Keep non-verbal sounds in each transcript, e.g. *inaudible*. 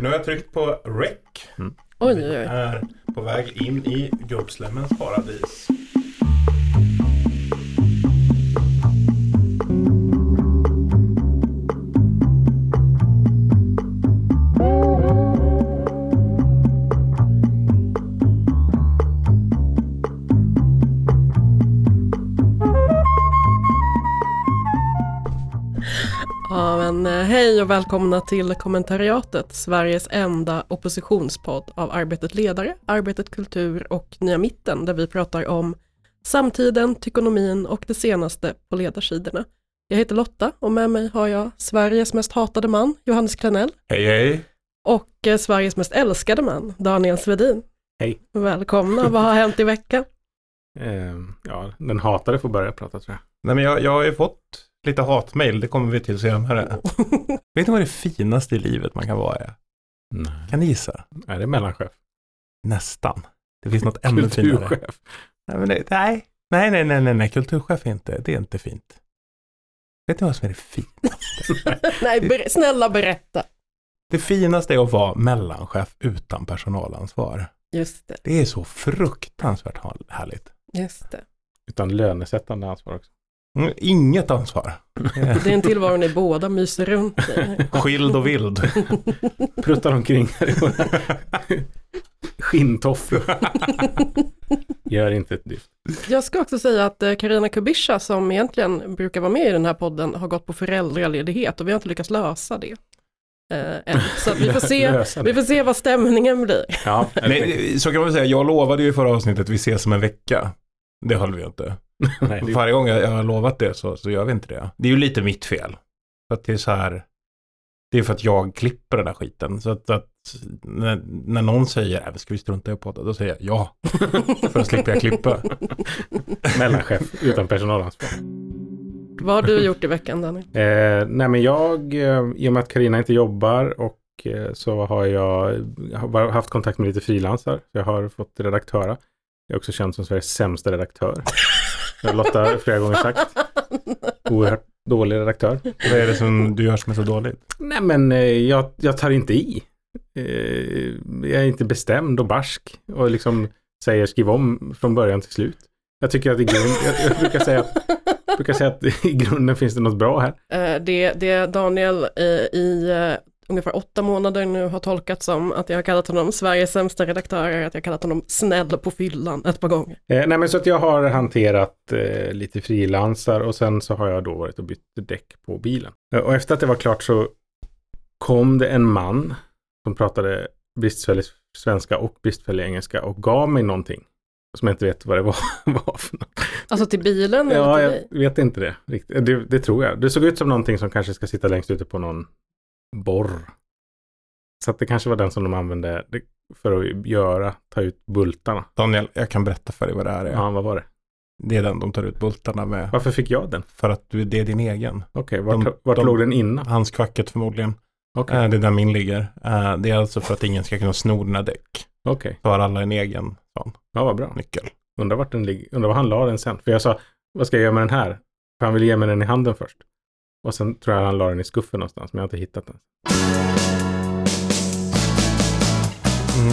Nu har jag tryckt på rec. Oj, Vi oj, oj. är på väg in i gubbslemmens paradis. Hej och välkomna till kommentariatet, Sveriges enda oppositionspodd av Arbetet Ledare, Arbetet Kultur och Nya Mitten, där vi pratar om samtiden, tykonomin och det senaste på ledarsidorna. Jag heter Lotta och med mig har jag Sveriges mest hatade man, Johannes Klenell, Hej hej. och eh, Sveriges mest älskade man, Daniel Svedin. Hej. Välkomna, vad har hänt i veckan? *laughs* Eh, ja, den hatade får börja prata tror jag. Nej, men jag, jag har ju fått lite hatmail, det kommer vi till senare. *laughs* Vet ni vad det finaste i livet man kan vara? Är? Nej. Kan ni gissa? Är det mellanchef? Nästan. Det finns något ännu finare. Kulturchef? Nej, nej. nej, nej, nej, nej, nej, kulturchef är inte, det är inte fint. Vet ni vad som är det finaste? *laughs* Nej, ber- snälla berätta. Det finaste är att vara mellanchef utan personalansvar. Just det, Det är så fruktansvärt härligt. just det. Utan lönesättande ansvar också. Mm, Inget ansvar. *laughs* Det är en tillvaro ni båda myser runt i. Skild och vild. *laughs* Pruttar omkring *laughs* här i våra skinntofflor. Gör inte ett dyft. Jag ska också säga att eh, Karina Kubisha som egentligen brukar vara med i den här podden har gått på föräldraledighet och vi har inte lyckats lösa det. Eh, än. Så att vi får se, vi får se vad stämningen blir. Ja, Nej, så kan man säga, jag lovade ju i förra avsnittet att vi ses om en vecka. Det höll vi inte. *laughs* nej, det, Varje gång jag jag har lovat det så, så gör vi inte det. Det är ju lite mitt fel. För att det är så här, det är för att jag klipper den där skiten. Så att, att när, när någon säger, äh, ska vi strunta i podden? Då säger jag ja. *laughs* för att slippa jag klippa. mellanchef utan personalansvar. Vad har du gjort i veckan Daniel? Eh, nej men jag, eh, i och med att Karina inte jobbar och eh, så har jag har haft kontakt med lite frilansar. Jag har fått redaktöra. Jag är också känd som Sveriges sämsta redaktör. Det har Lotta flera gånger sagt. Oerhört dålig redaktör. Vad är det som du gör som är så dåligt? Nej men eh, jag, jag tar inte i. Eh, jag är inte bestämd och barsk och liksom säger skriv om från början till slut. Jag tycker att i grund, jag, jag brukar säga att, jag brukar säga att i grunden finns det något bra här. Eh, Det, det Daniel i ungefär åtta månader nu har tolkat som att jag har kallat honom Sveriges sämsta redaktör, är att jag kallat honom snäll på fyllan ett par gånger. Eh, nej men så att jag har hanterat eh, lite frilansar och sen så har jag då varit och bytt däck på bilen. Eh, och efter att det var klart så kom det en man som pratade bristfällig svenska och bristfällig engelska och gav mig någonting som jag inte vet vad det var, *laughs* var för något. Alltså till bilen eller Ja, till jag dig? vet inte det riktigt. Det, det tror jag. Det såg ut som någonting som kanske ska sitta längst ute på någon borr. Så att det kanske var den som de använde för att göra, ta ut bultarna. Daniel, jag kan berätta för dig vad det här är. Ja, vad var det? Det är den de tar ut bultarna med. Varför fick jag den? För att du, det är din egen. Okej, vart, De- vart de- låg den innan? Hans kvacket förmodligen. Okej, Eh, Det är där min ligger. Eh, Det är alltså för att ingen ska kunna sno dina däck. okej. Så har alla en egen sån Ja, vad bra. nyckel. Undrar vart den ligger. Undrar var han la den sen. För jag sa, vad ska jag göra med den här? För han ville ge mig den i handen först. Och sen tror jag han la den i skuffen någonstans, men jag har inte hittat den.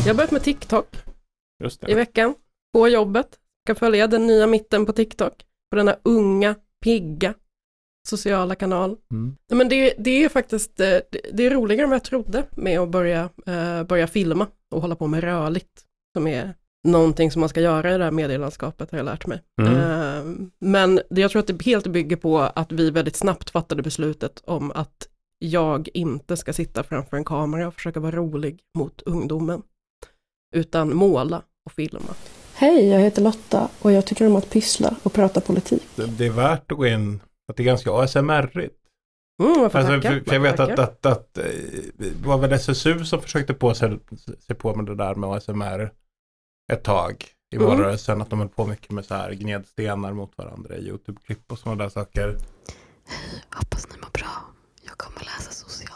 Jag har börjat med TikTok Just i veckan, på jobbet. Ska följa den nya mitten på TikTok, på denna unga, pigga sociala kanal. Mm. Men det, det är faktiskt, eh, det, det är roligare än vad jag trodde med att börja, eh, börja filma och hålla på med rörligt, som är någonting som man ska göra i det här medielandskapet har jag lärt mig. Mm. Eh, men jag tror att det helt bygger på att vi väldigt snabbt fattade beslutet om att jag inte ska sitta framför en kamera och försöka vara rolig mot ungdomen, utan måla och filma. Hej, jag heter Lotta och jag tycker om att pyssla och prata politik. Det, är värt att gå in, att det är ganska ASMR-igt. Mm, Alltså, tacka, för, för jag vet att, tacka. att, att eh, det var väl SSU som försökte på sig, sig på med det där med ASMR ett tag i Mm. valrörelsen. Att de höll på mycket med så här gnedstenar mot varandra i YouTube-klipp och sådana där saker. Hoppas ni mår bra. Jag kommer läsa Socialdemokraternas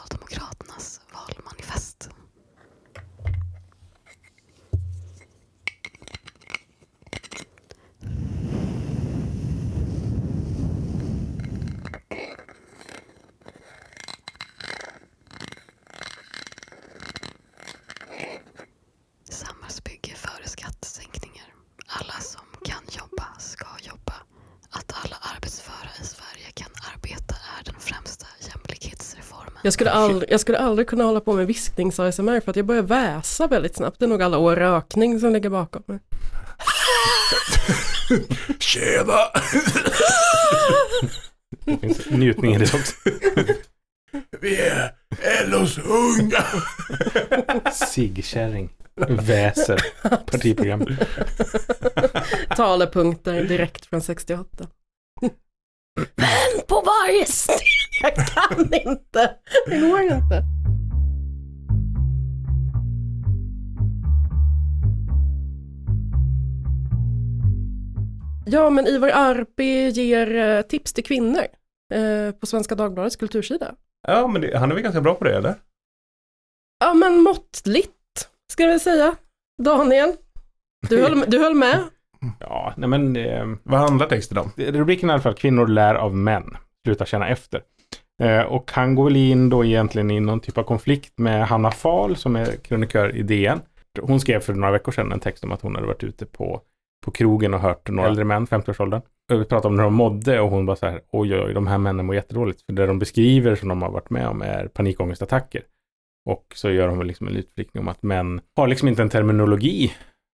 Jag skulle, aldrig, jag skulle aldrig kunna hålla på med visknings-ASMR för att jag börjar väsa väldigt snabbt. Det är nog alla år rökning som ligger bakom mig. *laughs* Tjena! *laughs* Det finns njutning i det också. Vi är LOs unga! Ciggkärring. Väser. Partiprogram. Talepunkter direkt från 68. Men på varje steg! Jag kan inte! Det går inte. Ja, men Ivar Arpi ger eh, tips till kvinnor eh, på Svenska Dagbladets kultursida. Ja, men det, han är väl ganska bra på det, eller? Ja, men måttligt, ska jag säga. Daniel, du höll, du höll med? Ja, nej men eh, Vad handlar texten om? rubriken är i alla fall kvinnor lär av män. Sluta känna efter. Eh, och han går väl in då egentligen i någon typ av konflikt med Hanna Fahl som är krönikör i DN. Hon skrev för några veckor sedan en text om att hon hade varit ute på, på krogen och hört några Ja. äldre män, 50-årsåldern. Och Vi pratade om när de mådde och hon var så här, oj, oj, oj, de här männen mår jättedåligt. För det de beskriver som de har varit med om är panikångestattacker. Och så gör de väl liksom en utblickning om att män har liksom inte en terminologi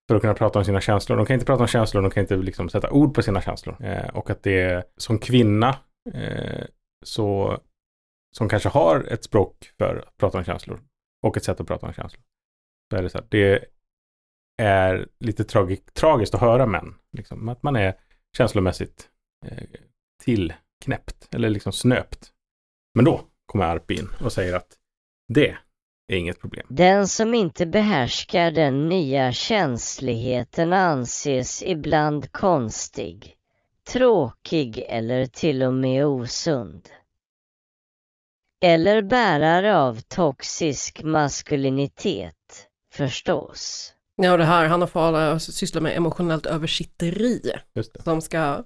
för att kunna prata om sina känslor. De kan inte prata om känslor, de kan inte liksom sätta ord på sina känslor. Eh, och att det som kvinna eh, så som kanske har ett språk för att prata om känslor och ett sätt att prata om känslor. Så är det så här, det är lite tragi- tragiskt att höra män. Liksom, att man är känslomässigt eh, tillknäppt eller liksom snöpt. Men då kommer Arp in och säger att det är inget problem. Den som inte behärskar den nya känsligheten anses ibland konstig, tråkig eller till och med osund. Eller bärare av toxisk maskulinitet, förstås. Ja, det här, Hanna Fahl sysslar med emotionellt översitteri. Som ska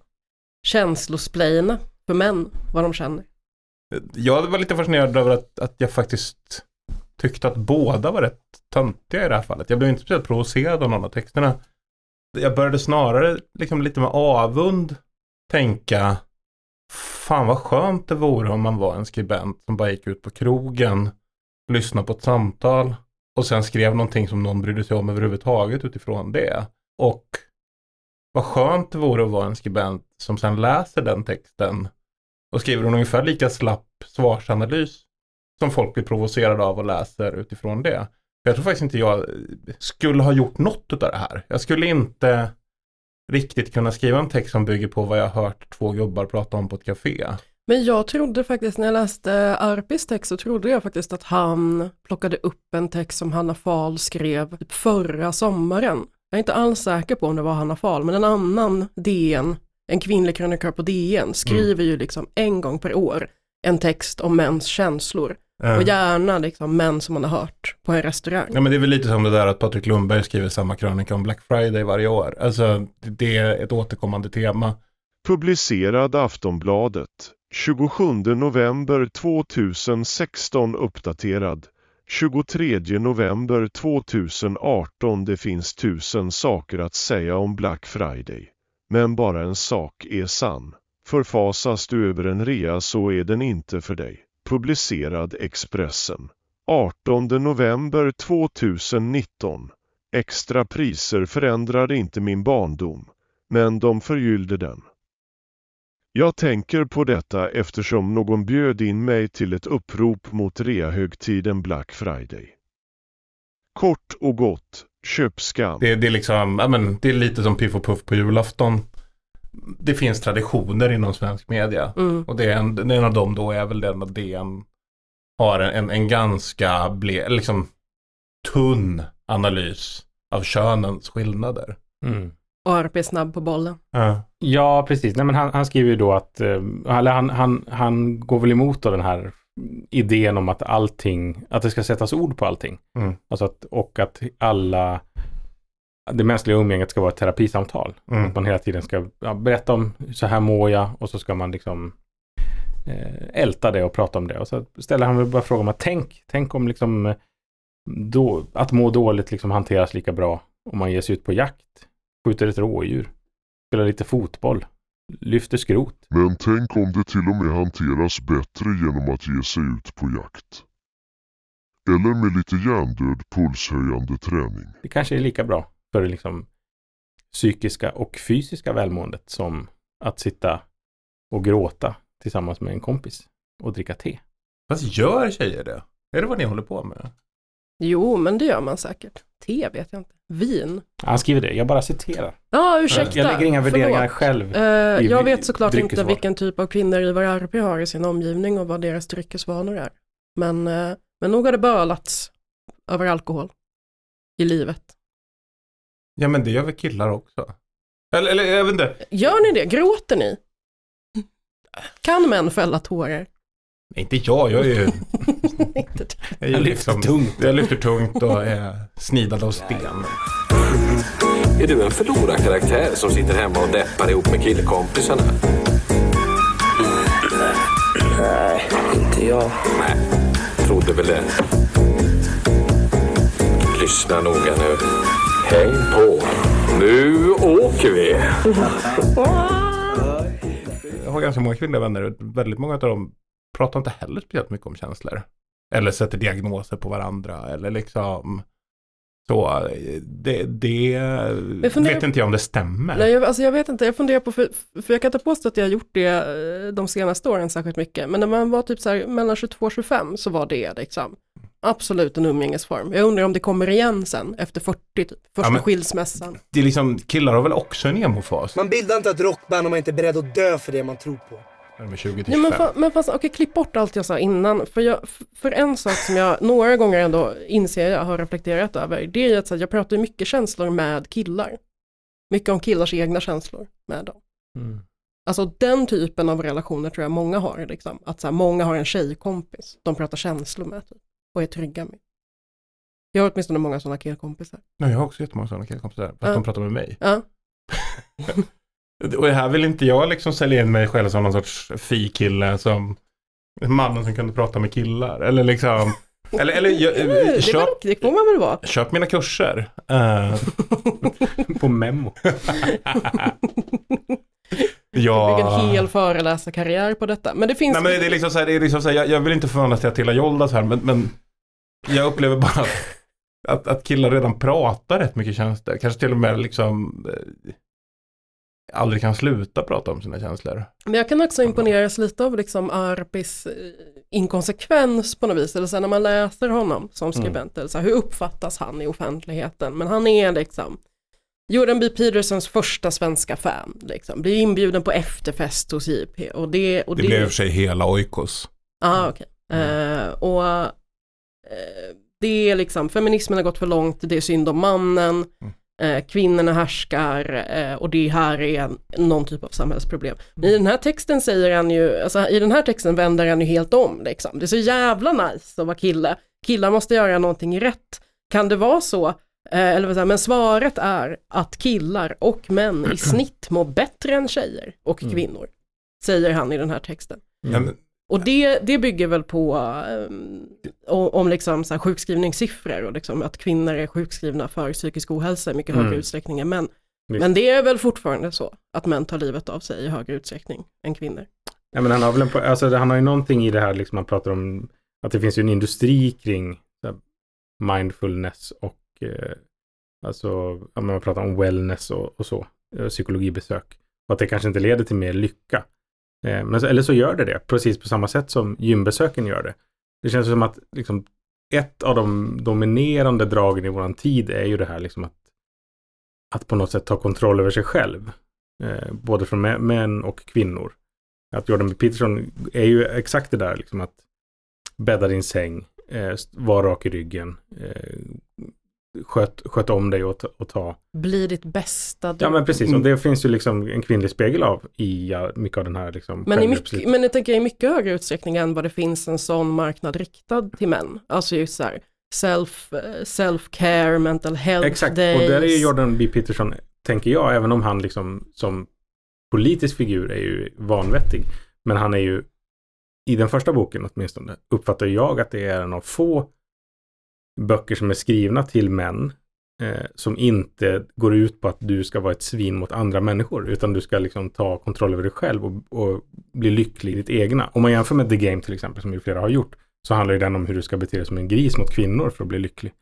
känslosplaina för män vad de känner. Jag var lite fascinerad över att, att jag faktiskt tyckte att båda var rätt töntiga i det här fallet. Jag blev inte speciellt provocerad av någon av texterna. Jag började snarare liksom lite med avund tänka Fan vad skönt det vore om man var en skribent som bara gick ut på krogen, lyssnade på ett samtal och sen skrev någonting som någon brydde sig om överhuvudtaget utifrån det. Och vad skönt det vore att vara en skribent som sen läser den texten och skriver en ungefär lika slapp svarsanalys som folk blir provocerade av och läser utifrån det. För Jag tror faktiskt inte jag skulle ha gjort något av det här. Jag skulle inte riktigt kunna skriva en text som bygger på vad jag hört två gubbar prata om på ett café. Men jag trodde faktiskt när jag läste Arpis text så trodde jag faktiskt att han plockade upp en text som Hanna Fahl skrev typ förra sommaren. Jag är inte alls säker på om det var Hanna Fahl, men en annan DN, en kvinnlig krönikör på DN, skriver ju liksom en gång per år en text om mäns känslor. Eh, Och gärna liksom män som man har hört på en restaurang. Ja men det är väl lite som det där att Patrik Lundberg skriver samma krönika om Black Friday varje år. Alltså det är ett återkommande tema. Publicerad Aftonbladet 27 november 2016 uppdaterad 23 november 2018 Det finns tusen saker att säga om Black Friday. Men bara en sak är sann. Förfasas du över en rea så är den inte för dig. Publicerad Expressen 18 november 2019 Extra priser förändrade inte min barndom, men de förgyllde den. Jag tänker på detta eftersom någon bjöd in mig till ett upprop mot reahögtiden Black Friday. Kort och gott, köp skam. Det, det är liksom, ja men det är lite som Piff och Puff på julafton. Det finns traditioner inom svensk media. Mm. Och det är en, en av dem då är väl den att DN har en, en, en ganska ble, liksom tunn analys av könens skillnader. Mm. Och Arpi är snabb på bollen. Ja. Ja, precis. Nej, men han, han skriver ju då att, eh, eller han, han, han går väl emot då den här idén om att allting, att det ska sättas ord på allting. Mm. Alltså att, och att alla, det mänskliga umgänget ska vara ett terapisamtal. Mm. Att man hela tiden ska ja, berätta om, så här mår jag, och så ska man liksom eh, älta det och prata om det. Och så ställer han väl bara frågan om att tänk, tänk om liksom eh, då, att må dåligt liksom hanteras lika bra om man ger sig ut på jakt, skjuter ett rådjur, spelar lite fotboll, lyfter skrot. Men tänk om det till och med hanteras bättre genom att ge sig ut på jakt. Eller med lite hjärndöd pulshöjande träning. Det kanske är lika bra för det liksom psykiska och fysiska välmåendet som att sitta och gråta tillsammans med en kompis och dricka te. Fast gör tjejer det? Är det vad ni håller på med? Jo, men det gör man säkert. Te vet jag inte. Vin? Han skriver det, jag bara citerar. Ja, ursäkta. Jag lägger inga värderingar Förlåt. själv. I jag vet såklart inte vilken typ av kvinnor Ivar Arpi har i sin omgivning och vad deras dryckesvanor är. Men, eh, men nog har det bölats över alkohol i livet. Ja men det gör väl killar också? Eller, eller jag vet inte. Gör ni det? Gråter ni? Kan män fälla tårar? Nej, inte jag, jag är ju... *laughs* Jag, är ju Jag lyfter liksom, tungt. Jag lyfter tungt och är snidad av sten. Är du en förlorarkaraktär som sitter hemma och deppar ihop med killkompisarna? Nej, inte jag. Nej, trodde väl det. Lyssna noga nu. Häng på. Nu åker vi! Jag har ganska många kvinnliga vänner och väldigt många av dem pratar inte heller speciellt mycket om känslor. Eller sätter diagnoser på varandra eller liksom så. Det, det funderar- vet inte jag om det stämmer. Nej, jag, alltså jag vet inte, jag funderar på, för, för jag kan inte påstå att jag har gjort det eh, de senaste åren särskilt mycket, men när man var typ så här mellan 22 och 25 så var det liksom absolut en umgängesform. Jag undrar om det kommer igen sen efter 40, typ, första men- skilsmässan. Det är liksom, killar har väl också en emofas? Man bildar inte ett rockband om man inte är beredd att dö för det man tror på. Är 20 till Ja, men, 25. fa, men fast, okej, klipp bort allt jag sa innan. För, jag, för en sak som jag några gånger ändå inser jag har reflekterat över, det är att så här, jag pratar mycket känslor med killar. Mycket om killars egna känslor med dem. Mm. Alltså den typen av relationer tror jag många har. Liksom. Att så här, många har en tjejkompis de pratar känslor med typ, och är trygga med. Jag har åtminstone många sådana killkompisar. Nej, jag har också jättemånga sådana killkompisar. Fast Ja. de pratar med mig. Ja. *laughs* Och här vill inte jag liksom sälja in mig själv som någon sorts fi-kille som mannen som kunde prata med killar. Eller liksom, *laughs* eller, eller jag, det, köp, det får man väl vara. köp mina kurser. Eh, *laughs* På memo. Ja. Bygga en hel föreläsarkarriär på detta. Men det finns... Nej men det är liksom så här, det är liksom så här jag, jag vill inte förvandlas till Attila Joldas här, men, men jag upplever bara att, att, att killar redan pratar rätt mycket känslor. Kanske till och med liksom eh, aldrig kan sluta prata om sina känslor. Men jag kan också imponeras lite av liksom Arpis eh, inkonsekvens på något vis. Eller så här, när man läser honom som skribent. Eller så här, hur uppfattas han i offentligheten? Men han är liksom Jordan B. Petersons första svenska fan. Liksom. Blir inbjuden på efterfest hos JP. Och det, och Det, blev i och för sig hela Oikos. Ah, okej. Eh, och eh, det är liksom, feminismen har gått för långt, det är synd om mannen, eh, kvinnorna härskar och det här är någon typ av samhällsproblem. Men I den här texten säger han ju, alltså i den här texten vänder han ju helt om liksom. Det är så jävla nice att vara kille. Killar måste göra någonting rätt. Kan det vara så? Eh, eller vad säger, men svaret är att killar och män i *clears throat* snitt mår bättre än tjejer och kvinnor. Säger han i den här texten. Men, Och det, det bygger väl på um, om liksom så här sjukskrivningssiffror och liksom att kvinnor är sjukskrivna för psykisk ohälsa i mycket Mm. högre utsträckning än män. Visst. Men det är väl fortfarande så att män tar livet av sig i högre utsträckning än kvinnor. Ja, men han har väl en, alltså, det- han har ju någonting i det här, liksom, han pratar om att det finns ju en industri kring så här, mindfulness och eh, alltså, ja, man pratar om wellness och, och så, eh, psykologibesök. Och att det kanske inte leder till mer lycka. Eh, men, eller så gör det det, precis på samma sätt som gymbesöken gör det. Det känns som att liksom, ett av de dominerande dragen i våran tid är ju det här liksom att, att på något sätt ta kontroll över sig själv. Eh, både från män och kvinnor. Att Jordan Peterson är ju exakt det där, liksom att bädda din säng, eh, var rak i ryggen, eh, sköt, sköt om dig och, ta- och ta. Bli ditt bästa du. Ja men precis, och det finns ju liksom en kvinnlig spegel av i ja, mycket av den här liksom Men, i mycket, men jag tänker i mycket högre utsträckning än vad det finns en sån marknad riktad till män. Alltså just så här self, eh, self-care, mental health Exakt, days. och där är ju Jordan B. Peterson, tänker jag, även om han liksom som politisk figur är ju vanvettig. Men han är ju, i den första boken åtminstone, uppfattar jag att det är en av få böcker som är skrivna till män eh, som inte går ut på att du ska vara ett svin mot andra människor, utan du ska liksom ta kontroll över dig själv och, och bli lycklig i ditt egna. Om man jämför med The Game till exempel, som ju flera har gjort, så handlar ju den om hur du ska bete dig som en gris mot kvinnor för att bli lycklig.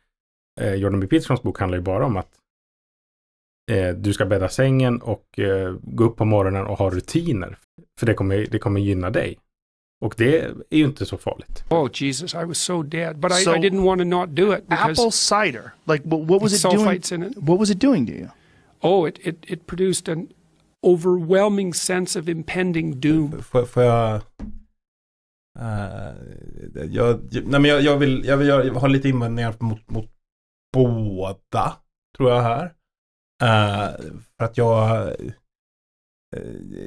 Eh, Jordan B. Petersons bok handlar ju bara om att eh, du ska bädda sängen och eh, gå upp på morgonen och ha rutiner. För det kommer, det kommer gynna dig. Och det är ju inte så farligt. Oh Jesus, I was so dead, but I, So- I didn't want to not do it Apple cider. Like, what, what was it doing? in it. What was it doing to you? Oh, it, it it produced an overwhelming sense of impending doom. Får, får jag... eh, jag, nej men jag, jag, vill, jag vill jag har lite invändningar mot, mot båda, tror jag här. Eh, för att jag, eh,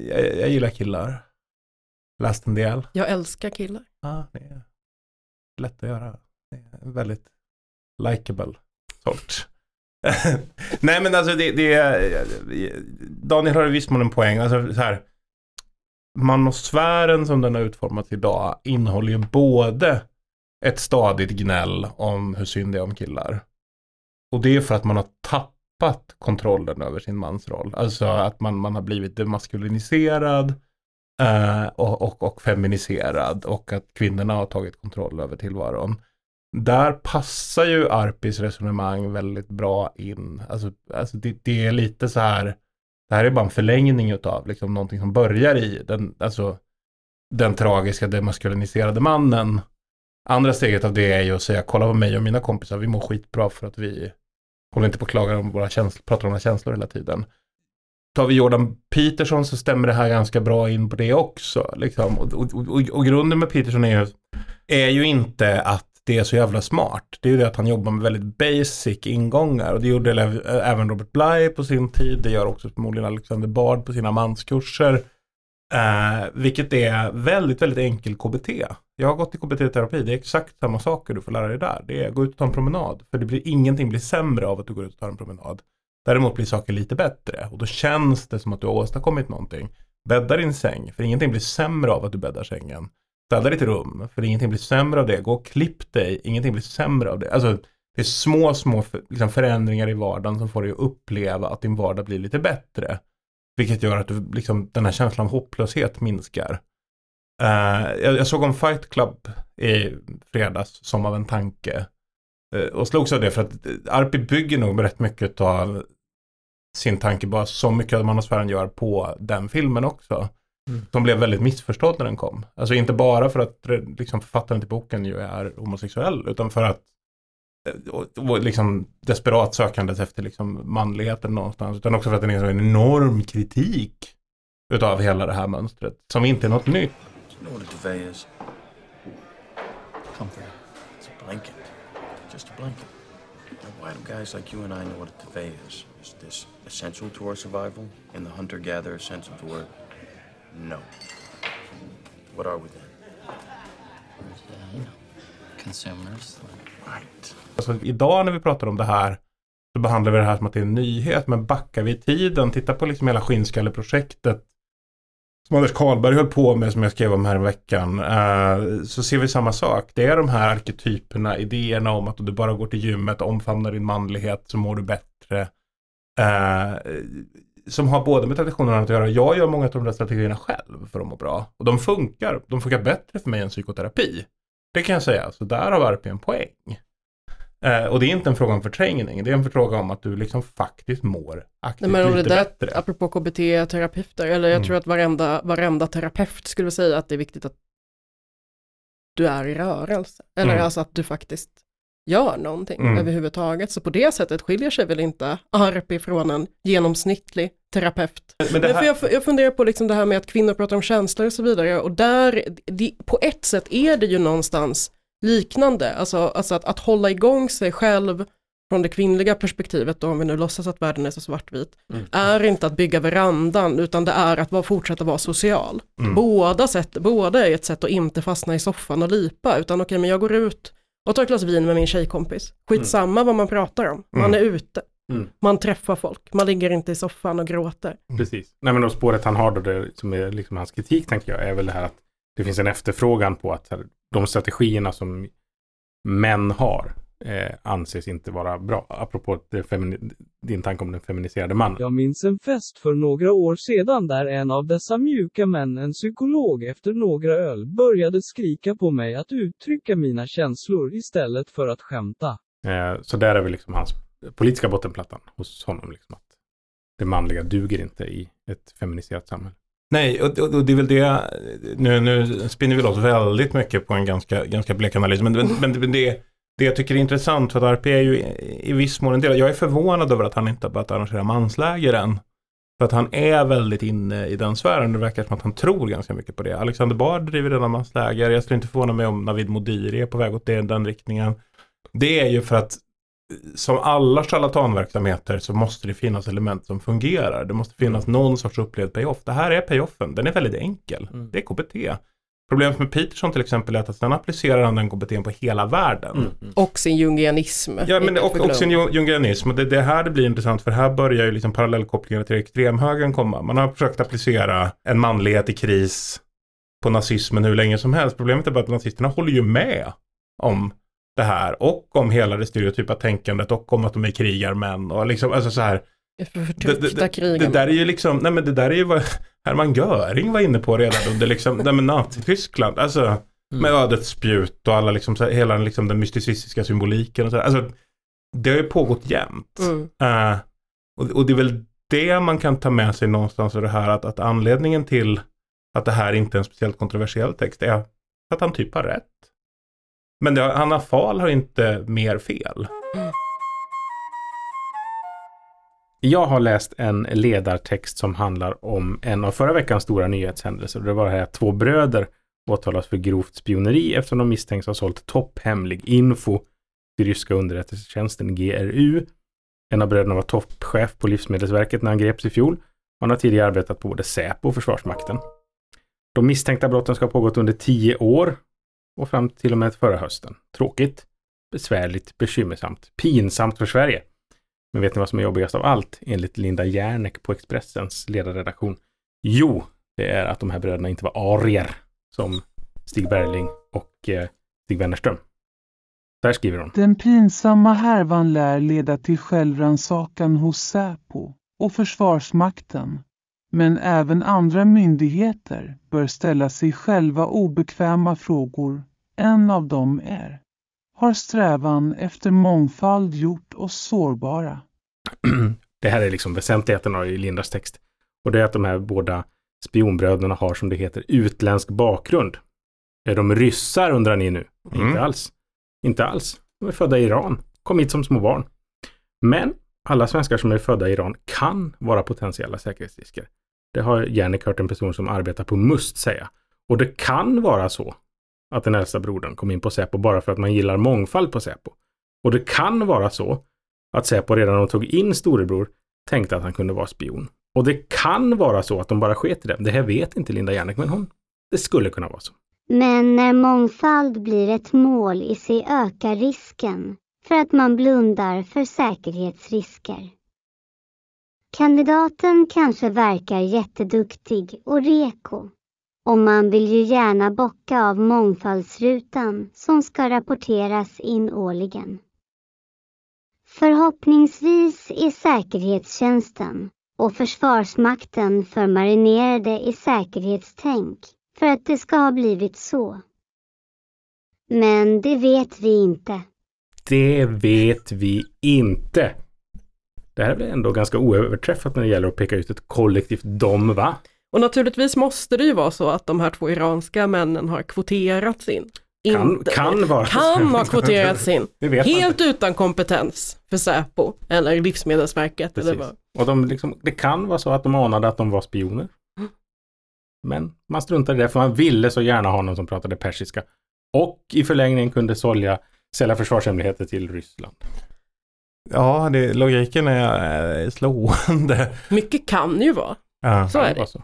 jag... Jag gillar killar. Läst en del. Jag älskar killar. Ja, det är lätt att göra. Det är en väldigt likable sort. *laughs* Nej men alltså det, det är, Daniel har i viss mån en poäng. Alltså så här, manosfären som den har utformats idag innehåller ju både ett stadigt gnäll om hur synd det är om killar. Och det är för att man har tappat kontrollen över sin mansroll. Alltså att man, man har blivit demaskuliniserad Eh, och, och, och feminiserad och att kvinnorna har tagit kontroll över tillvaron. Där passar ju Arpis resonemang väldigt bra in. Alltså, alltså det, det är lite så här, det här är bara en förlängning utav liksom någonting som börjar i den, alltså, den tragiska demaskuliniserade mannen. Andra steget av det är ju att säga, kolla på mig och mina kompisar, vi mår skitbra för att vi håller inte på och klagar om våra känslor, pratar om våra känslor hela tiden. Tar vi Jordan Peterson så stämmer det här ganska bra in på det också. Liksom. Och, och, och, och grunden med Peterson är ju, är ju inte att det är så jävla smart. Det är ju det att han jobbar med väldigt basic ingångar. Och det gjorde även Robert Bly på sin tid. Det gör också förmodligen Alexander Bard på sina manskurser. Eh, vilket är väldigt, väldigt enkel KBT. Jag har gått i KBT-terapi. Det är exakt samma saker du får lära dig där. Det är gå ut och ta en promenad. För det blir, ingenting blir sämre av att du går ut och tar en promenad. Däremot blir saker lite bättre. Och då känns det som att du har åstadkommit någonting. Bädda din säng. För ingenting blir sämre av att du bäddar sängen. Städa ditt rum. För ingenting blir sämre av det. Gå och klipp dig. Ingenting blir sämre av det. Alltså det är små, små för, liksom förändringar i vardagen som får dig att uppleva att din vardag blir lite bättre. Vilket gör att du, liksom, den här känslan av hopplöshet minskar. Uh, jag, jag såg om Fight Club i fredags som av en tanke. Uh, och slogs av det för att eh, Arpi bygger nog rätt mycket av sin tanke bara så mycket av manosfären gör på den filmen också. Mm. Som blev väldigt missförstådd när den kom. Alltså inte bara för att liksom, författaren till boken ju är homosexuell utan för att eh, och, och liksom desperat sökandet efter liksom manligheten någonstans. Utan också för att den är så en enorm kritik utav hela det här mönstret. Som inte är något nytt. Comforter. It's a blanket. Just a blanket. Why do guys like you and I know what a duvet is? Is this essential to our survival in the hunter-gatherer sense of the word? No. What are we then? Consumers. Right. Alltså, idag när vi pratar om det här så behandlar vi det här som att det är en nyhet. Men backar vi i tiden, titta på liksom hela skinnskalleprojektet som Anders Karlberg höll på med som jag skrev om här i veckan. Eh, så ser vi samma sak. Det är de här arketyperna, idéerna om att om du bara går till gymmet, omfamnar din manlighet så mår du bättre. Eh, som har både med traditionerna att göra. Jag gör många av de där strategierna själv för att må bra. Och de funkar. De funkar bättre för mig än psykoterapi. Det kan jag säga. Så där har Arpi en poäng. Eh, och det är inte en fråga om förträngning. Det är en fråga om att du liksom faktiskt mår aktivt Nej, men om det lite där, bättre. apropå KBT-terapeuter, eller jag Mm. tror att varenda, varenda terapeut skulle säga att det är viktigt att du är i rörelse. Eller Mm. alltså att du faktiskt gör någonting Mm. överhuvudtaget. Så på det sättet skiljer sig väl inte Arpi från en genomsnittlig terapeut. Men Men det här- för jag, jag funderar på liksom det här med att kvinnor pratar om känslor och så vidare. Och där, det, på ett sätt är det ju någonstans liknande. Alltså, alltså att, att hålla igång sig själv från det kvinnliga perspektivet, då, om vi nu låtsas att världen är så svartvit, Mm. är inte att bygga verandan, utan det är att vara, fortsätta vara social. Mm. Båda, sätt, båda är ett sätt att inte fastna i soffan och lipa, utan okej, men jag går ut och tar ett glas vin med min tjejkompis. Skitsamma vad man pratar om, man Mm. är ute, Mm. man träffar folk, man ligger inte i soffan och gråter. Precis. Nej men och spåret han har då, det, som är liksom hans kritik tänker jag, är väl det här att det finns en efterfrågan på att de strategierna som män har eh, anses inte vara bra. Apropå din tanke om den feminiserade mannen. Jag minns en fest för några år sedan där en av dessa mjuka män, en psykolog efter några öl, började skrika på mig att uttrycka mina känslor istället för att skämta. Eh, så där är väl liksom hans politiska bottenplattan hos honom. Liksom, att det manliga duger inte i ett feminiserat samhälle. Nej, och, och, det är väl det, nu, nu spinner vi loss väldigt mycket på en ganska, ganska blek analys, men, men, men det, det jag tycker är intressant för att RP är ju i, i viss mån en del, jag är förvånad över att han inte har börjat arrangera mansläger än. För att han är väldigt inne i den sfären, det verkar som att han tror ganska mycket på det. Alexander Bard driver redan mansläger, jag skulle inte förvåna mig om Navid Modiri är på väg åt det, den riktningen. Det är ju för att som alla charlatanverksamheter så måste det finnas element som fungerar. Det måste finnas någon sorts upplevd payoff. Det här är payoffen, den är väldigt enkel. Mm. Det är KBT. Problemet med Peterson till exempel är att sen applicerar han den KBT på hela världen. Och sin jungianism. Ja, men och, och sin jungianism. Och det, det här det blir intressant för här börjar ju liksom parallellkopplingar till extremhögern komma. Man har försökt applicera en manlighet i kris på nazismen hur länge som helst. Problemet är bara att nazisterna håller ju med om det här och om hela det stereotypa tänkandet och om att de är krigarmän och liksom, alltså så här. Förtryckta det, krigen. där är ju liksom, nej men det där är ju vad Hermann Göring var inne på redan under liksom, nej men Nazityskland, alltså med ödets spjut och alla liksom, här, hela liksom den mysticistiska symboliken och så här. Alltså, det har ju pågått jämt. Mm. Eh, och, och det är väl det man kan ta med sig någonstans av det här att, att anledningen till att det här inte är en speciellt kontroversiell text är att han typ har rätt. Men det, Hanna Fahl har inte mer fel. Jag har läst en ledartext som handlar om en av förra veckans stora nyhetshändelser. Det var det här att två bröder åtalas för grovt spioneri eftersom de misstänks ha sålt topphemlig info till ryska underrättelsetjänsten GRU. En av bröderna var toppchef på Livsmedelsverket när han greps i fjol. Han har tidigare arbetat på både Säpo och Försvarsmakten. De misstänkta brotten ska ha pågått under tio år och fram till och med förra hösten. Tråkigt, besvärligt, bekymmersamt, pinsamt för Sverige. Men vet ni vad som är jobbigast av allt enligt Linda Järnek på Expressens ledarredaktion? Jo, det är att de här bröderna inte var arier som Stig Bergling och eh, Stig Wennerström. Där skriver hon. Den pinsamma härvan lär leda till självrannsakan hos Säpo och Försvarsmakten. Men även andra myndigheter bör ställa sig själva obekväma frågor. En av dem är Har strävan efter mångfald gjort oss sårbara? *clears throat* det här är liksom väsentligheten av i Lindas text. Och det är att de här båda spionbröderna har som det heter utländsk bakgrund. Är de ryssar undrar ni nu? Mm. Inte alls. Inte alls. De är födda i Iran. Kom hit som små barn. Men alla svenskar som är födda i Iran kan vara potentiella säkerhetsrisker. Det har Jannik hört en person som arbetar på MUST säga. Och det kan vara så att den äldsta brodern kom in på Säpo bara för att man gillar mångfald på Säpo. Och det kan vara så att Säpo redan när de tog in storebror tänkte att han kunde vara spion. Och det kan vara så att de bara sket i det. Det här vet inte Linda Jannik, men hon, det skulle kunna vara så. Men när mångfald blir ett mål i sig ökar risken för att man blundar för säkerhetsrisker. Kandidaten kanske verkar jätteduktig och reko. Och man vill ju gärna bocka av mångfaldsrutan som ska rapporteras in årligen. Förhoppningsvis är säkerhetstjänsten och Försvarsmakten för marinerade i säkerhetstänk för att det ska ha blivit så. Men det vet vi inte. Det vet vi inte. Det här blir ändå ganska oöverträffat när det gäller att peka ut ett kollektivt dom, va? Och naturligtvis måste det ju vara så att de här två iranska männen har kvoterats in. Kan- Inte- kan vara. Kan ha kvoterats in. *laughs* Helt utan kompetens för Säpo eller Livsmedelsverket. Eller vad. Och de liksom, det kan vara så att de anade att de var spioner. Men man struntade i det för man ville så gärna ha någon som pratade persiska. Och i förlängningen kunde sälja försvarshemligheter till Ryssland. Ja, det, logiken är eh, slående. Mycket kan ju vara. Ja. Så är Det det. var så.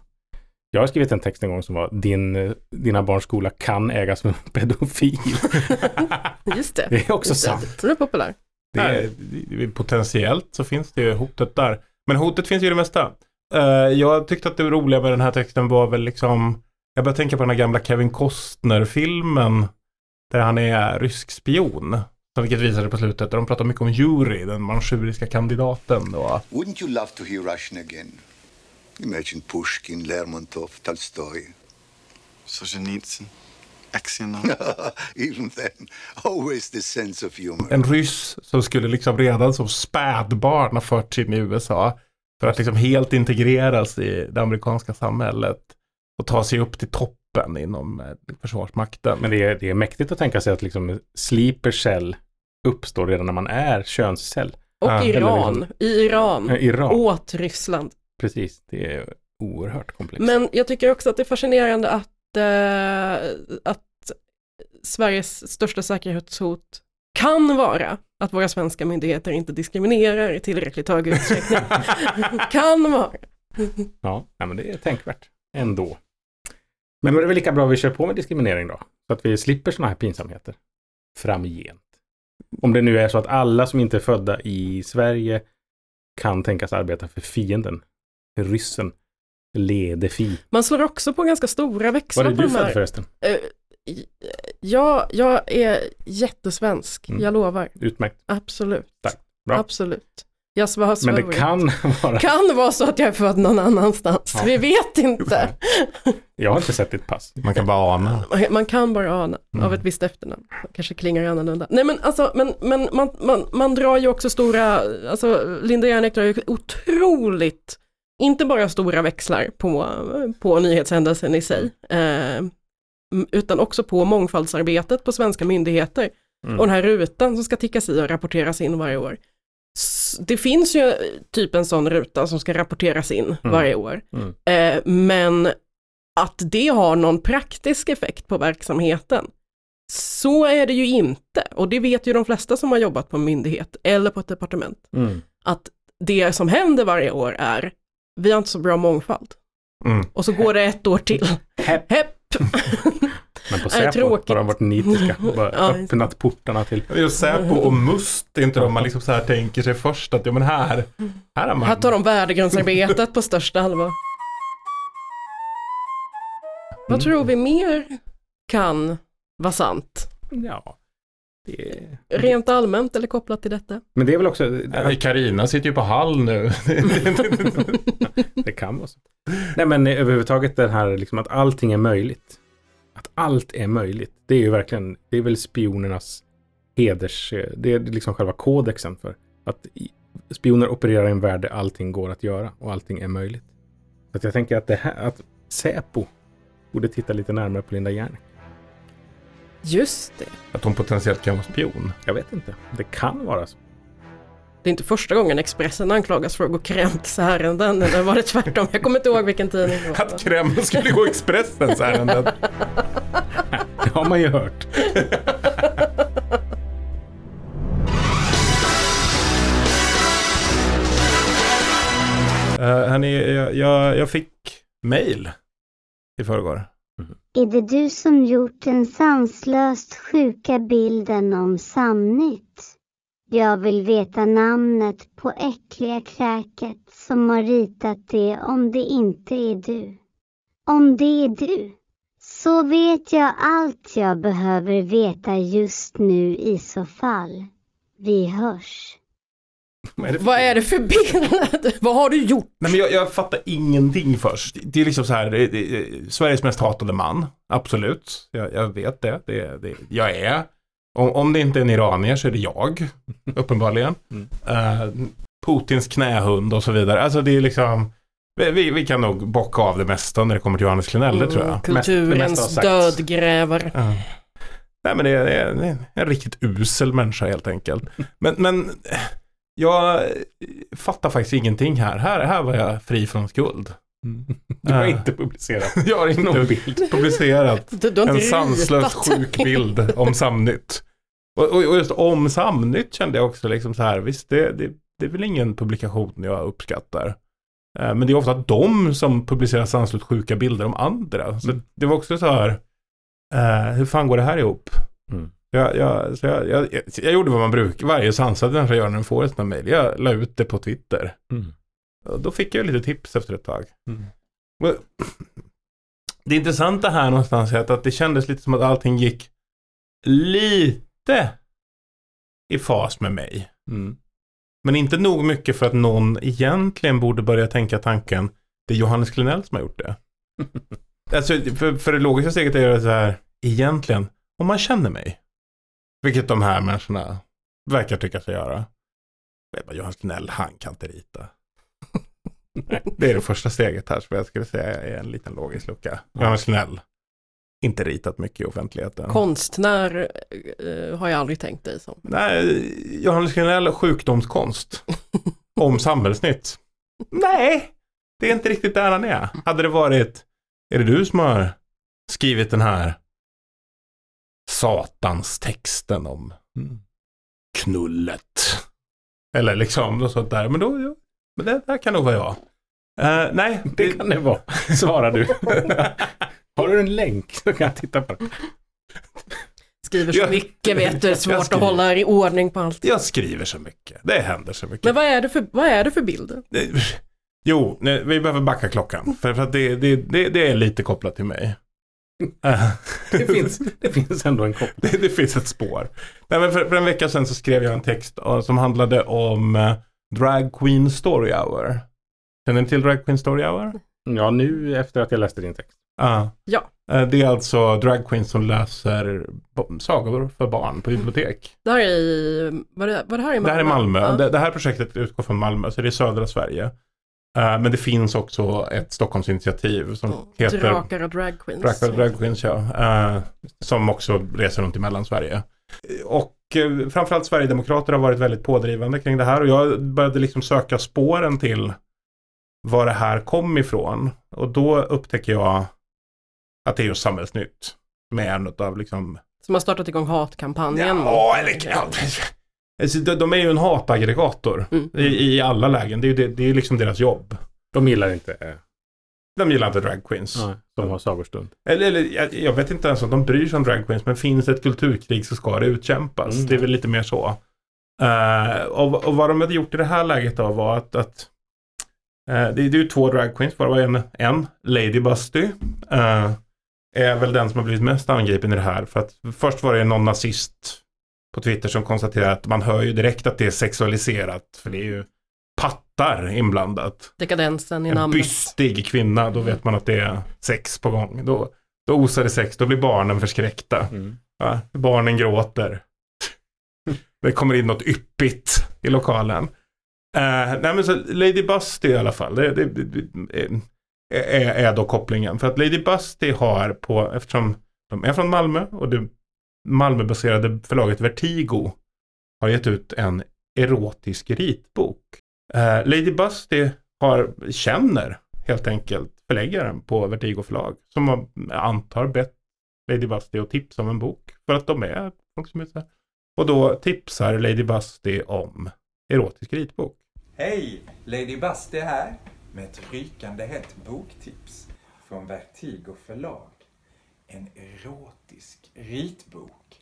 Jag har skrivit en text en gång som var din, eh, dina barns skola kan ägas med en pedofil. *laughs* Just det. Det är också Just det. sant. Den är populär. Det är, det är, potentiellt så finns det ju hotet där. Men hotet finns ju i det mesta. Eh, jag tyckte att det roliga med den här texten var väl liksom, jag började tänka på den här gamla Kevin Costner-filmen där han är rysk spion. Som vilket visade på slutet, där de pratar mycket om jury, den manchuriska kandidaten då. Wouldn't you love to hear Russian again? Imagine Pushkin, Lermontov, Tolstoy. Solzhenitsyn, Aksionov. *laughs* Even then, always the sense of humor. En ryss som skulle liksom redan som spädbarn ha förts in i USA. För att liksom helt integreras i det amerikanska samhället. Och ta sig upp till toppen inom eh, försvarsmakten. Men det är, det är mäktigt att tänka sig att liksom sleeper cell uppstår redan när man är könscell. Och. Eller Iran, liksom- i Iran, Ja, Iran. åt Ryssland. Precis, det är oerhört komplext. Men jag tycker också att det är fascinerande att, eh, att Sveriges största säkerhetshot kan vara att våra svenska myndigheter inte diskriminerar i tillräckligt hög utsträckning. *laughs* kan vara. Ja, men det är tänkvärt ändå. Men det är väl lika bra att vi kör på med diskriminering då. Så att vi slipper sådana här pinsamheter framgent. Om det nu är så att alla som inte är födda i Sverige kan tänkas arbeta för fienden, för ryssen, ledefi. Man slår också på ganska stora växlar Var är du här. född förresten? Eh, Ja, jag är jättesvensk, Mm. jag lovar. Utmärkt. Absolut. Tack. Bra. Absolut. Jag har Men det kan *laughs* vara... Kan vara så att jag är född någon annanstans. Ja. Vi vet inte. Jag har inte sett ditt pass. Man kan bara ana. Man kan bara ana Mm. av ett visst efternamn. Kanske klingar annorlunda. Nej men alltså, men, men man, man, man drar ju också stora, alltså Linda Järnek drar ju otroligt, inte bara stora växlar på, på nyhetshändelsen i sig, eh, utan också på mångfaldsarbetet på svenska myndigheter. Mm. Och den här rutan som ska tickas i och rapporteras in varje år. Det finns ju typ en sån ruta som ska rapporteras in varje år. Mm. Eh, men att det har någon praktisk effekt på verksamheten, så är det ju inte. Och det vet ju de flesta som har jobbat på en myndighet eller på ett departement. Mm. Att det som händer varje år är, vi har inte så bra mångfald. Mm. Och så går det ett år till. Hepp. Hepp. *laughs* Men på Säpo har de varit nitiska. Bara *laughs* Ja, öppnat portarna till... Just Säpo och Must, det är inte de man liksom så här tänker sig först att, ja men här, här har man... Här tar de värdegrundsarbetet på största allvar. Vad Mm. tror vi mer kan vara sant? Ja. Det är... Rent allmänt eller kopplat till detta? Men det är väl också... Nej, Carina sitter ju på Hall nu. *laughs* Det kan vara så. Nej men överhuvudtaget det här liksom att allting är möjligt. Allt är möjligt. Det är ju verkligen, det är väl spionernas heders, det är liksom själva kodexen för att spioner opererar i en värld där allting går att göra och allting är möjligt. Så att jag tänker att det här, att Säpo borde titta lite närmare på Linda Järnek. Just det. Att hon potentiellt kan vara spion. Jag vet inte. Det kan vara så. Det är inte första gången Expressen anklagas för att gå kränkisärenden, eller var det tvärtom? Jag kommer inte ihåg vilken tidning det var. Att Kreml skulle gå Expressens ärenden. *laughs* Har man ju hört. Uh, hörni, jag, jag, jag fick mail i förrgår. Är det du som gjort den sanslöst sjuka bilden om Samnytt? Jag vill veta namnet på äckliga kräket som har ritat det om det inte är du. Om det är du, så vet jag allt jag behöver veta just nu i så fall. Vi hörs. Vad är det för bild? *laughs* Vad har du gjort? Nej, men jag, jag fattar ingenting först. Det är liksom så här, det, det, Sveriges mest hatade man, absolut. Jag, jag vet det. det, det jag är. Om, om det inte är en iranier så är det jag, *laughs* uppenbarligen. Eh, Putins knähund och så vidare. Alltså det är liksom, vi, vi, kan nog bocka av det mesta när det kommer till Johannes Klenell, det tror jag. Mm, Kulturens dödgrävare. Ja. Nej men det är, det är en- riktigt usel människa helt enkelt. *laughs* Men, men jag fattar faktiskt ingenting här. Här, här var jag fri från skuld. Du har inte publicerat *laughs* Jag har någon inte bild. publicerat Du, du har en sanslös ritat. sjuk bild om Samnytt. Och, och, och just om Samnytt kände jag också liksom så här, visst det, det, det är väl ingen publikation jag uppskattar. Eh, Men det är ofta de som publicerar sanslöst sjuka bilder om andra. Så det var också så här, eh, hur fan går det här ihop? Mm. Jag, jag, jag, jag, jag, gjorde vad man brukar, varje sansad människa gör när den får ett sånt mejl. Jag la ut det på Twitter. Mm. Och då fick jag lite tips efter ett tag. Mm. *clears throat* Det intressanta här någonstans är att, att det kändes lite som att allting gick lite i fas med mig. Mm. Men inte nog mycket för att någon egentligen borde börja tänka tanken, det är Johannes Klenell som har gjort det. *laughs* alltså, för, för det logiska steget är ju så här, egentligen, om man känner mig, vilket de här människorna verkar tycka sig göra. vet man, Johannes Klenell, han kan inte rita. *laughs* det är det första steget här som jag skulle säga är en liten logisk lucka. Johannes Klenell, inte ritat mycket i offentligheten. Konstnär eh, har jag aldrig tänkt dig som. Nej, Johannes Klenell, sjukdomskonst. *laughs* Om samhällsnytt. Nej, det är inte riktigt där han är. Hade det varit, är det du som har skrivit den här satans texten om knullet? Eller liksom något sånt där. Men då, ja, men det där kan nog vara jag. Eh, nej, Det kan det vara, svarar du. *laughs* Du en länk *laughs* så kan jag titta på den. Skriver så Jag- mycket vet du, *laughs* jag svårt att skriver. hålla i ordning på allt. jag skriver så mycket. Det händer så mycket. Men vad är det för, vad är det för bild? Det- Jo, nej, vi behöver backa klockan. För, för att det, det, det, det är lite kopplat till mig. *laughs* Det finns, det finns ändå en koppling. det, det finns ett spår. Nej, men för, för en vecka sedan så skrev jag en text eh, som handlade om eh, Drag Queen Story Hour. Känner ni till Drag Queen Story Hour? Ja, nu efter att jag läste din text. Ja. Ja. Eh, Det är alltså drag queens som läser sagor för barn på bibliotek. Det här är i, var det, var det här i Malmö? Det här är Malmö. Ja. Det, det här projektet utgår från Malmö, så det är södra Sverige. Eh, Men det finns också ett Stockholmsinitiativ som heter Drakar och drag queens. Drag, drag Queens, ja. Eh, som också reser runt i Mellansverige. Och eh, framförallt Sverigedemokrater har varit väldigt pådrivande kring det här. Och jag började liksom söka spåren till var det här kom ifrån. Och då upptäcker jag att det är just Samhällsnytt. Med en av liksom... Som har startat igång hatkampanjen. Ja, eller alltså, de, de är ju en hataggregator i, i alla lägen. Det är ju det, det är liksom deras jobb. De gillar inte eh, De gillar inte drag queens. ja, som har sagostund. Eller, eller jag, jag vet inte ens om de bryr sig om drag queens, men finns ett kulturkrig så ska det utkämpas. Mm. Det är väl lite mer så. Eh, och, och vad de hade gjort i det här läget då var att, att eh, det, det är ju två drag queens, bara en, en Lady Busty, eh, är väl den som har blivit mest angripen i det här. För att först var det någon nazist på Twitter som konstaterade att man hör ju direkt att det är sexualiserat, för det är ju pattar inblandat Dekadensen i en namnet. bystig kvinna, då vet man att det är sex på gång. Då, då osar det sex, då blir barnen förskräckta. Mm. Ja, barnen gråter. Det kommer in något yppigt i lokalen. Eh, nej men så Lady Busty i alla fall, det, det, det, är, är då kopplingen. För att Lady Busty har på, eftersom de är från Malmö och det Malmöbaserade förlaget Vertigo har gett ut en erotisk ritbok. Eh, Lady Busty har, känner helt enkelt förläggaren på Vertigo förlag som har, antar bett Lady Busty att tipsa om en bok för att de är folk som är så här. Och då tipsar Lady Busty om erotisk ritbok. Hej! Lady Busty här med ett rykande hett boktips från Vertigo förlag. En erotisk ritbok.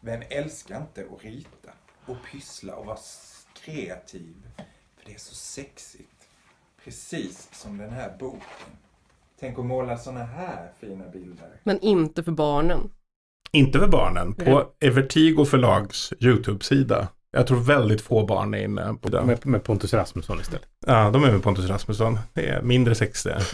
Vem älskar inte att rita och pyssla och vara kreativ? För det är så sexigt. Precis som den här boken. Tänk att måla såna här fina bilder. Men inte för barnen. Inte för barnen. På Vertigo förlags YouTube-sida. Jag tror väldigt få barn är inne på den. Med, med Pontus Rasmusson istället. Ja, de är med Pontus Rasmusson. Det är mindre sex där. *laughs*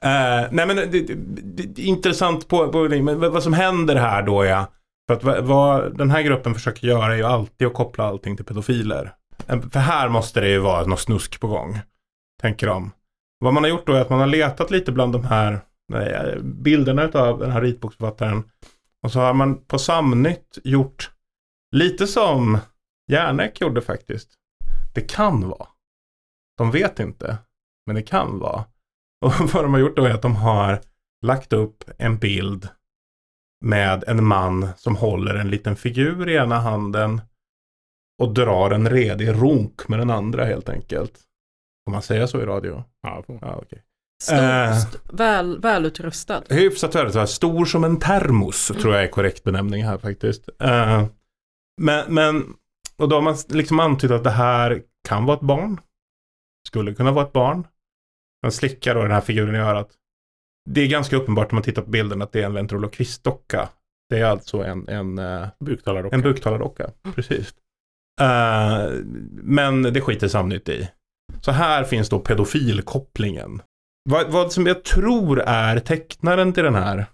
Eh, nej men det, det, det, det är intressant på, på men vad som händer här då är för att vad, vad den här gruppen försöker göra är ju alltid att koppla allting till pedofiler. Eh, För här måste det ju vara något snusk på gång. Tänker de. Vad man har gjort då är att man har letat lite bland de här eh, bilderna av den här ritboksförfattaren. Och så har man på Samnytt gjort lite som Järnek gjorde faktiskt. Det kan vara. De vet inte, men det kan vara. *laughs* Och vad de har gjort då är att de har lagt upp en bild med en man som håller en liten figur i ena handen och drar en redig runk med den andra helt enkelt. Får man säga så i radio? Ja, får. ja okej. Stor, Eh. väl, välutrustad. Hyfsat väldigt, stor som en termos tror jag är korrekt benämning här faktiskt. Eh, men, men, och då har man liksom antytt att det här kan vara ett barn. Skulle kunna vara ett barn. Man slickar då den här figuren i örat. Det är ganska uppenbart om man tittar på bilden att det är en ventriloquistdocka Det är alltså en, en, eh, Buktalardocka. en buktalardocka. Precis. Eh, men det skiter Samnytt i. Så här finns då pedofilkopplingen. Vad, vad som jag tror är tecknaren till den här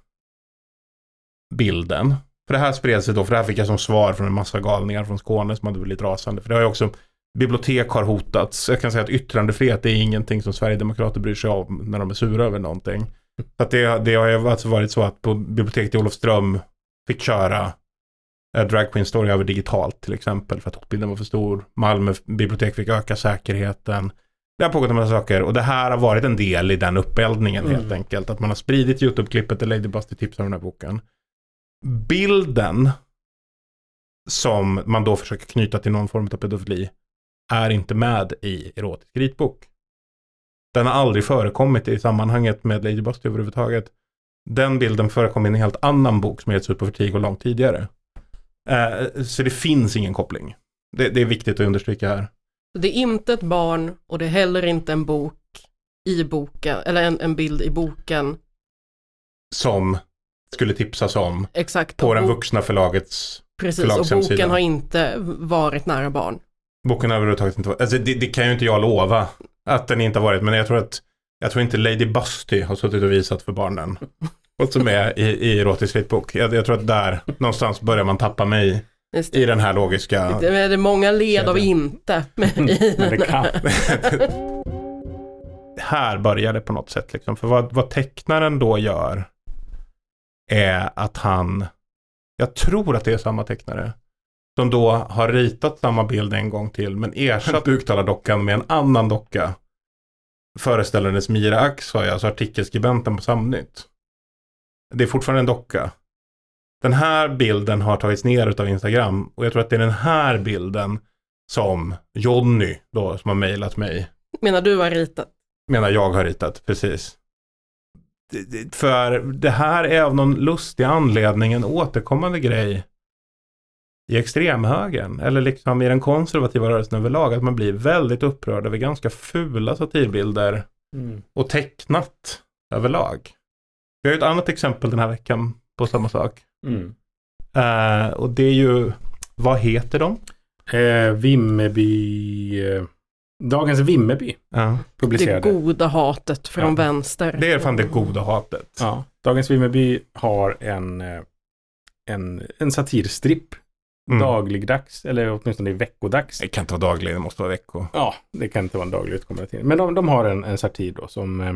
bilden. För det här spred sig då, för det här fick jag som svar från en massa galningar från Skåne som hade blivit rasande. För det har ju också, bibliotek har hotats. Jag kan säga att yttrandefrihet är ingenting som Sverigedemokrater bryr sig om när de är sura över någonting. Så att det, det har ju alltså varit så att på biblioteket i Olofström fick köra eh, Drag Queen Story över digitalt till exempel för att hotbilden var för stor. Malmö bibliotek fick öka säkerheten. Det har pågått en massa saker och det här har varit en del i den uppeldningen Mm. helt enkelt. Att man har spridit YouTube-klippet där Lady Busty tipsar om den här boken. Bilden som man då försöker knyta till någon form av pedofili är inte med i erotisk ritbok. Den har aldrig förekommit i sammanhanget med Lady Busty överhuvudtaget. Den bilden förekom i en helt annan bok som getts ut på Vertigo långt tidigare. Eh, så det finns ingen koppling. Det, det är viktigt att understryka här. Det är inte ett barn och det är heller inte en bok i boken, eller en, en bild i boken. Som skulle tipsas om Exakt. på och den vuxna förlagets Precis, och boken har inte varit nära barn. Boken har överhuvudtaget inte varit, alltså det, det kan ju inte jag lova att den inte har varit, men jag tror att jag tror inte Lady Busty har suttit och visat för barnen. *laughs* Vad som är i, i erotisk ritbok. Jag, jag tror att där någonstans börjar man tappa mig i den här logiska... Det är många led av inte. *laughs* I Men det kan. här. *laughs* här börjar det på något sätt. Liksom. För vad, vad tecknaren då gör är att han, jag tror att det är samma tecknare, som då har ritat samma bild en gång till men ersatt buktalardockan med en annan docka föreställandes Mira Aksoy, alltså artikelskribenten på Samnytt. Det är fortfarande en docka. Den här bilden har tagits ner av Instagram och jag tror att det är den här bilden som Jonny då som har mejlat mig Menar du har ritat? menar jag har ritat, precis. För det här är av någon lustig anledning en återkommande grej i extremhögern, eller liksom i den konservativa rörelsen överlag, att man blir väldigt upprörd över ganska fula satirbilder Mm. och tecknat överlag. Vi har ju ett annat exempel den här veckan på samma sak. Mm. Eh, och det är ju, vad heter de? Eh, Vimmerby... Dagens Vimmerby Ja. Det publicerade. goda hatet från Ja. vänster. Det är fan det goda hatet. Ja, Dagens Vimmerby har en, eh, en, en satirstripp. Mm. Dagligdags, eller åtminstone veckodags. Det kan inte vara daglig, det måste vara vecko. Ja, det kan inte vara en daglig utkommande tidning. Men de, de har en, en satir då som eh,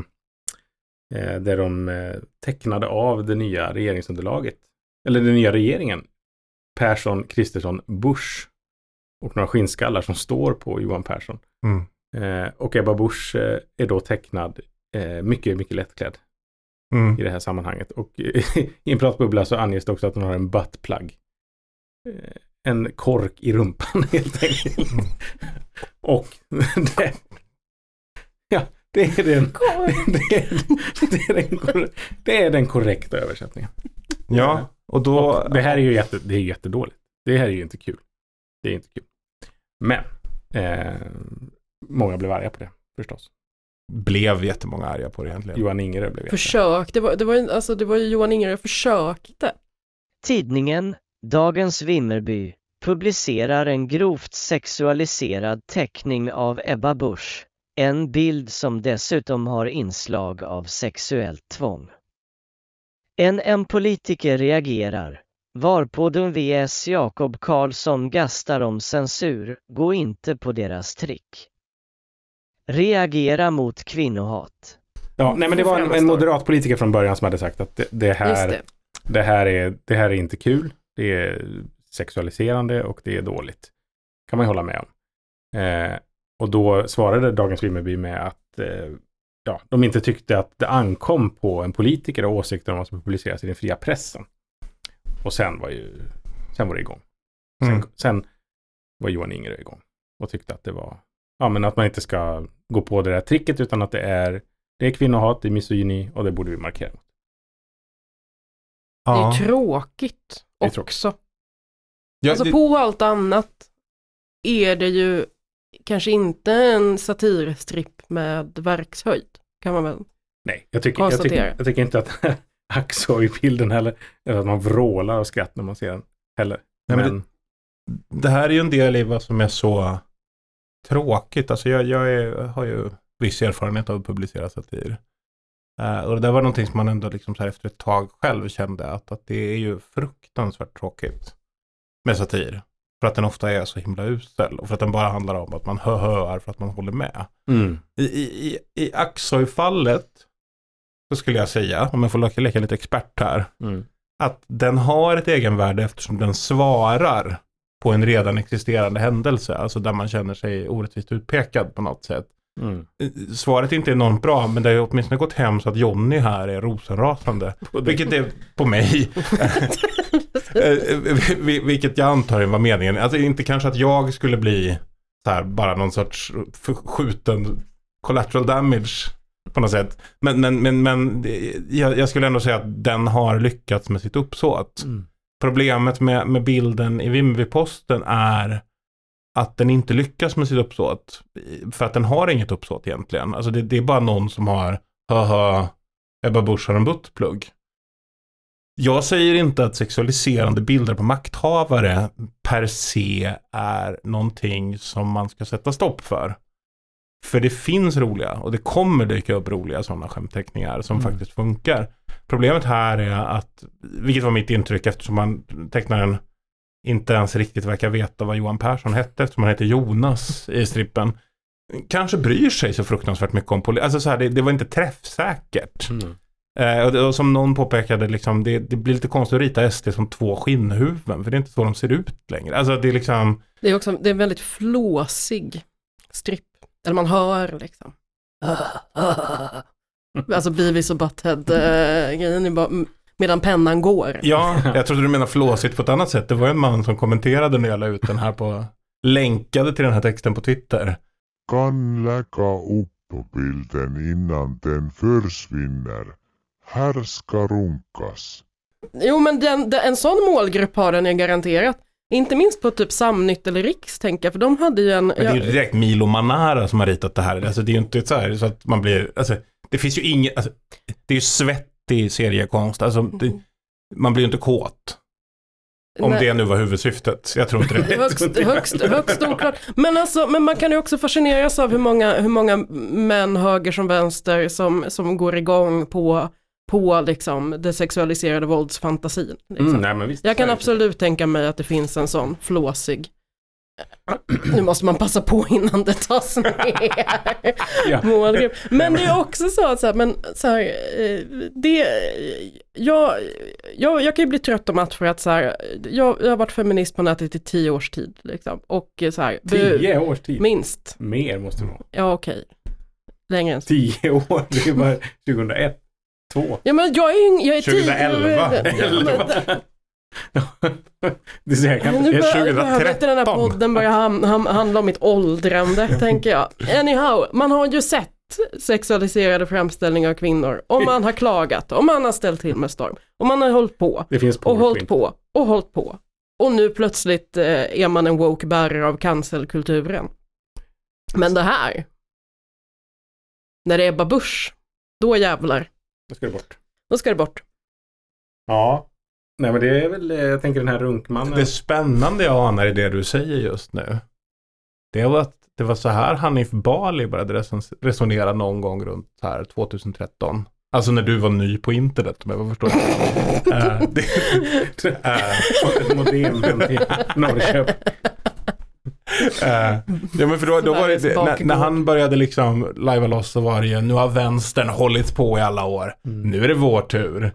eh, där de eh, tecknade av det nya regeringsunderlaget. Eller den nya regeringen. Persson, Kristersson, Bush och några skinnskallar som står på Johan Persson. Mm. Eh, och Ebba Busch eh, är då tecknad eh, mycket, mycket lättklädd Mm. i det här sammanhanget. Och *laughs* i en pratbubbla så anges det också att hon har en buttplug. Eh, en kork i rumpan *laughs* helt enkelt. Och det, ja, det är den, *laughs* det är, det, är den, det är den korrekta översättningen. Ja, och då... Och det här är ju jätte, det är jättedåligt. Det här är ju inte kul. Det är inte kul. Men eh, många blev arga på det förstås. blev jättemånga arga på det egentligen. Johan Ingerö blev jätte- Försök, det var, det var, alltså, det var ju Johan Ingerö försökte. Tidningen Dagens Vimmerby publicerar en grovt sexualiserad teckning av Ebba Busch. En bild som dessutom har inslag av sexuellt tvång. En M-politiker reagerar, varpå den VS Jakob Karlsson gastar om censur, gå inte på deras trick. Reagera mot kvinnohat. Ja, nej men det var en, en moderat politiker från början som hade sagt att det, det här, det. det. här är, det här är inte kul. Det är sexualiserande och det är dåligt. Kan man ju hålla med om. Eh, och då svarade Dagens Vimmerby med att eh, ja, de inte tyckte att det ankom på en politiker och åsikter om vad som publiceras i den fria pressen. Och sen var ju, sen var det igång. Sen, Mm. sen var Johan Ingerö igång och tyckte att det var, ja men att man inte ska gå på det där tricket utan att det är, det är kvinnohat, det är misogyni och det borde vi markera mot. Det är ju tråkigt Det är också. tråkigt. Ja, alltså det- på allt annat är det ju kanske inte en satirstripp med verkshöjd. Kan man väl Nej, jag tycker, jag, tycker, jag tycker inte att, *laughs* Axoy-bilden heller. Eller att man vrålar av skratt när man ser den heller. Nej, men men Det här är ju en del i vad som är så tråkigt. Alltså jag, jag är, har ju viss erfarenhet av att publicera satir. Eh, och det där var någonting som man ändå liksom så här efter ett tag själv kände att, att det är ju fruktansvärt tråkigt med satir. För att den ofta är så himla usel och för att den bara handlar om att man hö-höar för att man håller med. Mm. I, i, i, i Axoy-fallet så skulle jag säga, om jag får leka, lite expert här, Mm. att den har ett egenvärde eftersom den svarar på en redan existerande händelse, alltså där man känner sig orättvist utpekad på något sätt. Mm. Eh, Svaret är inte enormt bra, men det har åtminstone gått hem så att Johnny här är rosenrasande. *laughs* Vilket är på mig. *laughs* Eh, vil- vilket jag antar var meningen. Alltså inte kanske att jag skulle bli så här, bara någon sorts skjuten collateral damage på något sätt. Men, men, men, men jag, jag skulle ändå säga att den har lyckats med sitt uppsåt. Mm. Problemet med, med bilden i Vimmerby-posten är att den inte lyckas med sitt uppsåt. För att den har inget uppsåt egentligen. Alltså det, det är bara någon som har, haha, Ebba Busch har en buttplugg. Jag säger inte att sexualiserande bilder på makthavare per se är någonting som man ska sätta stopp för. För det finns roliga och det kommer dyka upp roliga sådana skämtteckningar som Mm. faktiskt funkar. Problemet här är att, vilket var mitt intryck eftersom man tecknaren inte ens riktigt verkar veta vad Johan Persson hette eftersom han heter Jonas i strippen. Kanske bryr sig så fruktansvärt mycket om politik. Alltså så här, det, det var inte träffsäkert. Mm. Eh, och, och som någon påpekade, liksom, det, det blir lite konstigt att rita SD som två skinnhuvuden. För det är inte så de ser ut längre. Alltså det är liksom, Det är också det är en väldigt flåsig stripp. Eller man hör liksom. *laughs* Alltså Beavis och Butthead-grejen är bara medan pennan går. ja, jag trodde du menade flåsigt på ett annat sätt. Det var en man som kommenterade när jag la ut den här på, länkade till den här texten på Twitter. Kan lägga upp bilden innan den försvinner. Här ska runkas. Jo men den, den, en sån målgrupp har den ju garanterat. Inte minst på typ Samnytt eller Riks tänker jag, för de hade ju en... Men det är ju direkt Milo Manara som har ritat det här. Alltså det är ju inte så här så att man blir, alltså det finns ju inget, alltså, det är ju svettig seriekonst. Alltså det, man blir ju inte kåt. Om Nej. det nu var huvudsyftet. Jag tror inte det. *laughs* högst, högst, högst oklart. Men, alltså, men man kan ju också fascineras av hur många, hur många män, höger som vänster, som, som går igång på, på liksom, det sexualiserade våldsfantasin. Liksom. Mm, nej, men visst, Jag kan är det. absolut tänka mig att det finns en sån flåsig *clears throat* nu måste man passa på innan det tas ner. *laughs* Ja. Målgrupp. Men det är också så att så här, men så här, eh, det, jag, jag, jag kan ju bli trött och matt för att så här, jag, jag har varit feminist på nätet i tio års tid. Liksom, och så här, Tio års tid? Minst. Mer måste det vara. Ja okej. Längre än så. Tio år, det är bara *laughs* 2001, 2. Ja men jag är ju, jag är tio- 2011. *laughs* Det är säkert Nu bör- behöver inte den här podden börja ham, ham, handla om mitt åldrande, *laughs* tänker jag. Anyhow, man har ju sett sexualiserade framställningar av kvinnor och man har klagat och man har ställt till med storm och man har hållit på Det finns och hållit på på och hållit på. Och nu plötsligt eh, är man en woke bärare av cancelkulturen. Men det här, när det är Ebba Busch, då jävlar, Då ska det bort. då ska det bort. Ja. Nej men det är väl, jag tänker den här runkmannen. Det spännande jag anar i det du säger just nu. Det var att det var så här Hanif Bali började reson- resonera någon gång runt här 2013. Alltså när du var ny på internet om jag förstår. uh, *laughs* det, Fått ett modem hem till Norrköping. Eh, ja men för då, då var det, när, när han började liksom lajva loss så var det ju, nu har vänstern hållit på i alla år. Nu är det vår tur.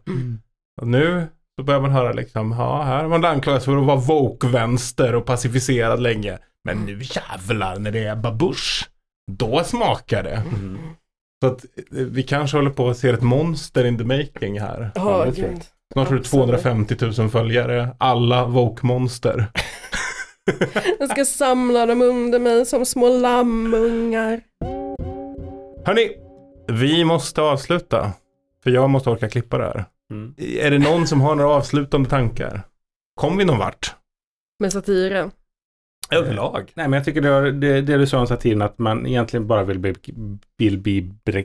Och nu så börjar man höra liksom, ja här har man anklagats för att vara woke-vänster och pacificerad länge. Men nu jävlar när det är babush, då smakar det. Så att eh, vi kanske håller på att se ett monster in the making här. Gud. Snart har du 250 000 följare, alla woke-monster. *laughs* *laughs* Jag ska samla dem under mig som små lammungar. Hörni, vi måste avsluta. För jag måste orka klippa det här. Mm. Är det någon som har några avslutande tankar? Kom vi någon vart? Med satiren. Överlag? Nej men jag tycker det, var, det, det du sa om satiren att man egentligen bara vill bli, vill bli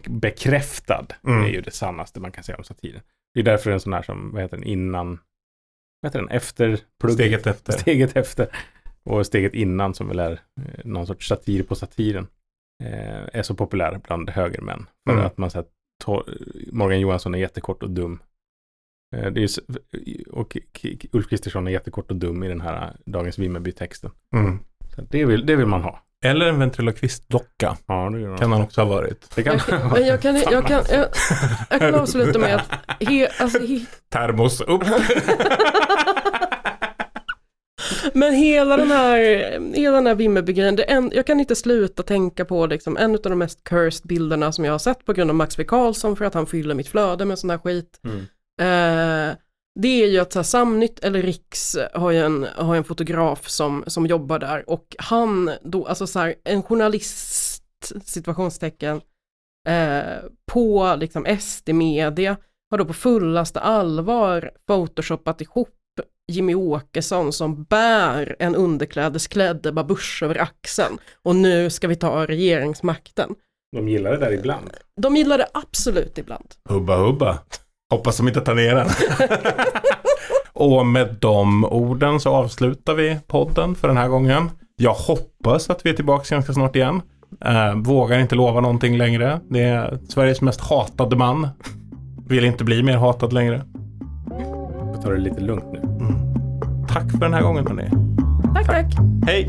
bekräftad. Mm. Det är ju det sannaste man kan säga om satiren. Det är därför en sån här som, vad heter den, innan, vad heter den, efter plugg. Steget efter. Steget efter. Och steget innan som väl är eh, någon sorts satir på satiren. Eh, är så populär bland högermän. För Mm. att man säger att Morgan Johansson är jättekort och dum. Eh, det är, och Ulf Kristersson är jättekort och dum i den här Dagens Vimmerby-texten. Mm. Det, vill, det vill man ha. Eller en ventriloquistdocka. Ja, det Kan han också ha varit. Det kan Men jag kan, jag kan, jag, jag kan *laughs* avsluta med att he, alltså, he, Termos upp. *laughs* Men hela den här, hela den här Vimmerby-grejen, jag kan inte sluta tänka på liksom, en av de mest cursed bilderna som jag har sett på grund av Max V. Karlsson för att han fyller mitt flöde med sån här skit. Mm. Eh, det är ju att så här, Samnytt eller Riks har ju en, har en fotograf som, som jobbar där och han då, alltså så här, en journalist, situationstecken, eh, på liksom SD-media har då på fullaste allvar photoshoppat ihop Jimmy Åkesson som bär en underklädesklädd Ebba Busch över axeln och nu ska vi ta regeringsmakten. De gillar det där ibland. De gillar det absolut ibland. Hubba hubba. Hoppas de inte tar ner den. *laughs* Och med de orden så avslutar vi podden för den här gången. Jag hoppas att vi är tillbaka ganska snart igen. Eh, vågar inte lova någonting längre. Det är Sveriges mest hatade man. Vill inte bli mer hatad längre. Jag tar det lite lugnt nu. Tack för den här gången hörni. Tack, tack. Hej!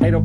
Hej då!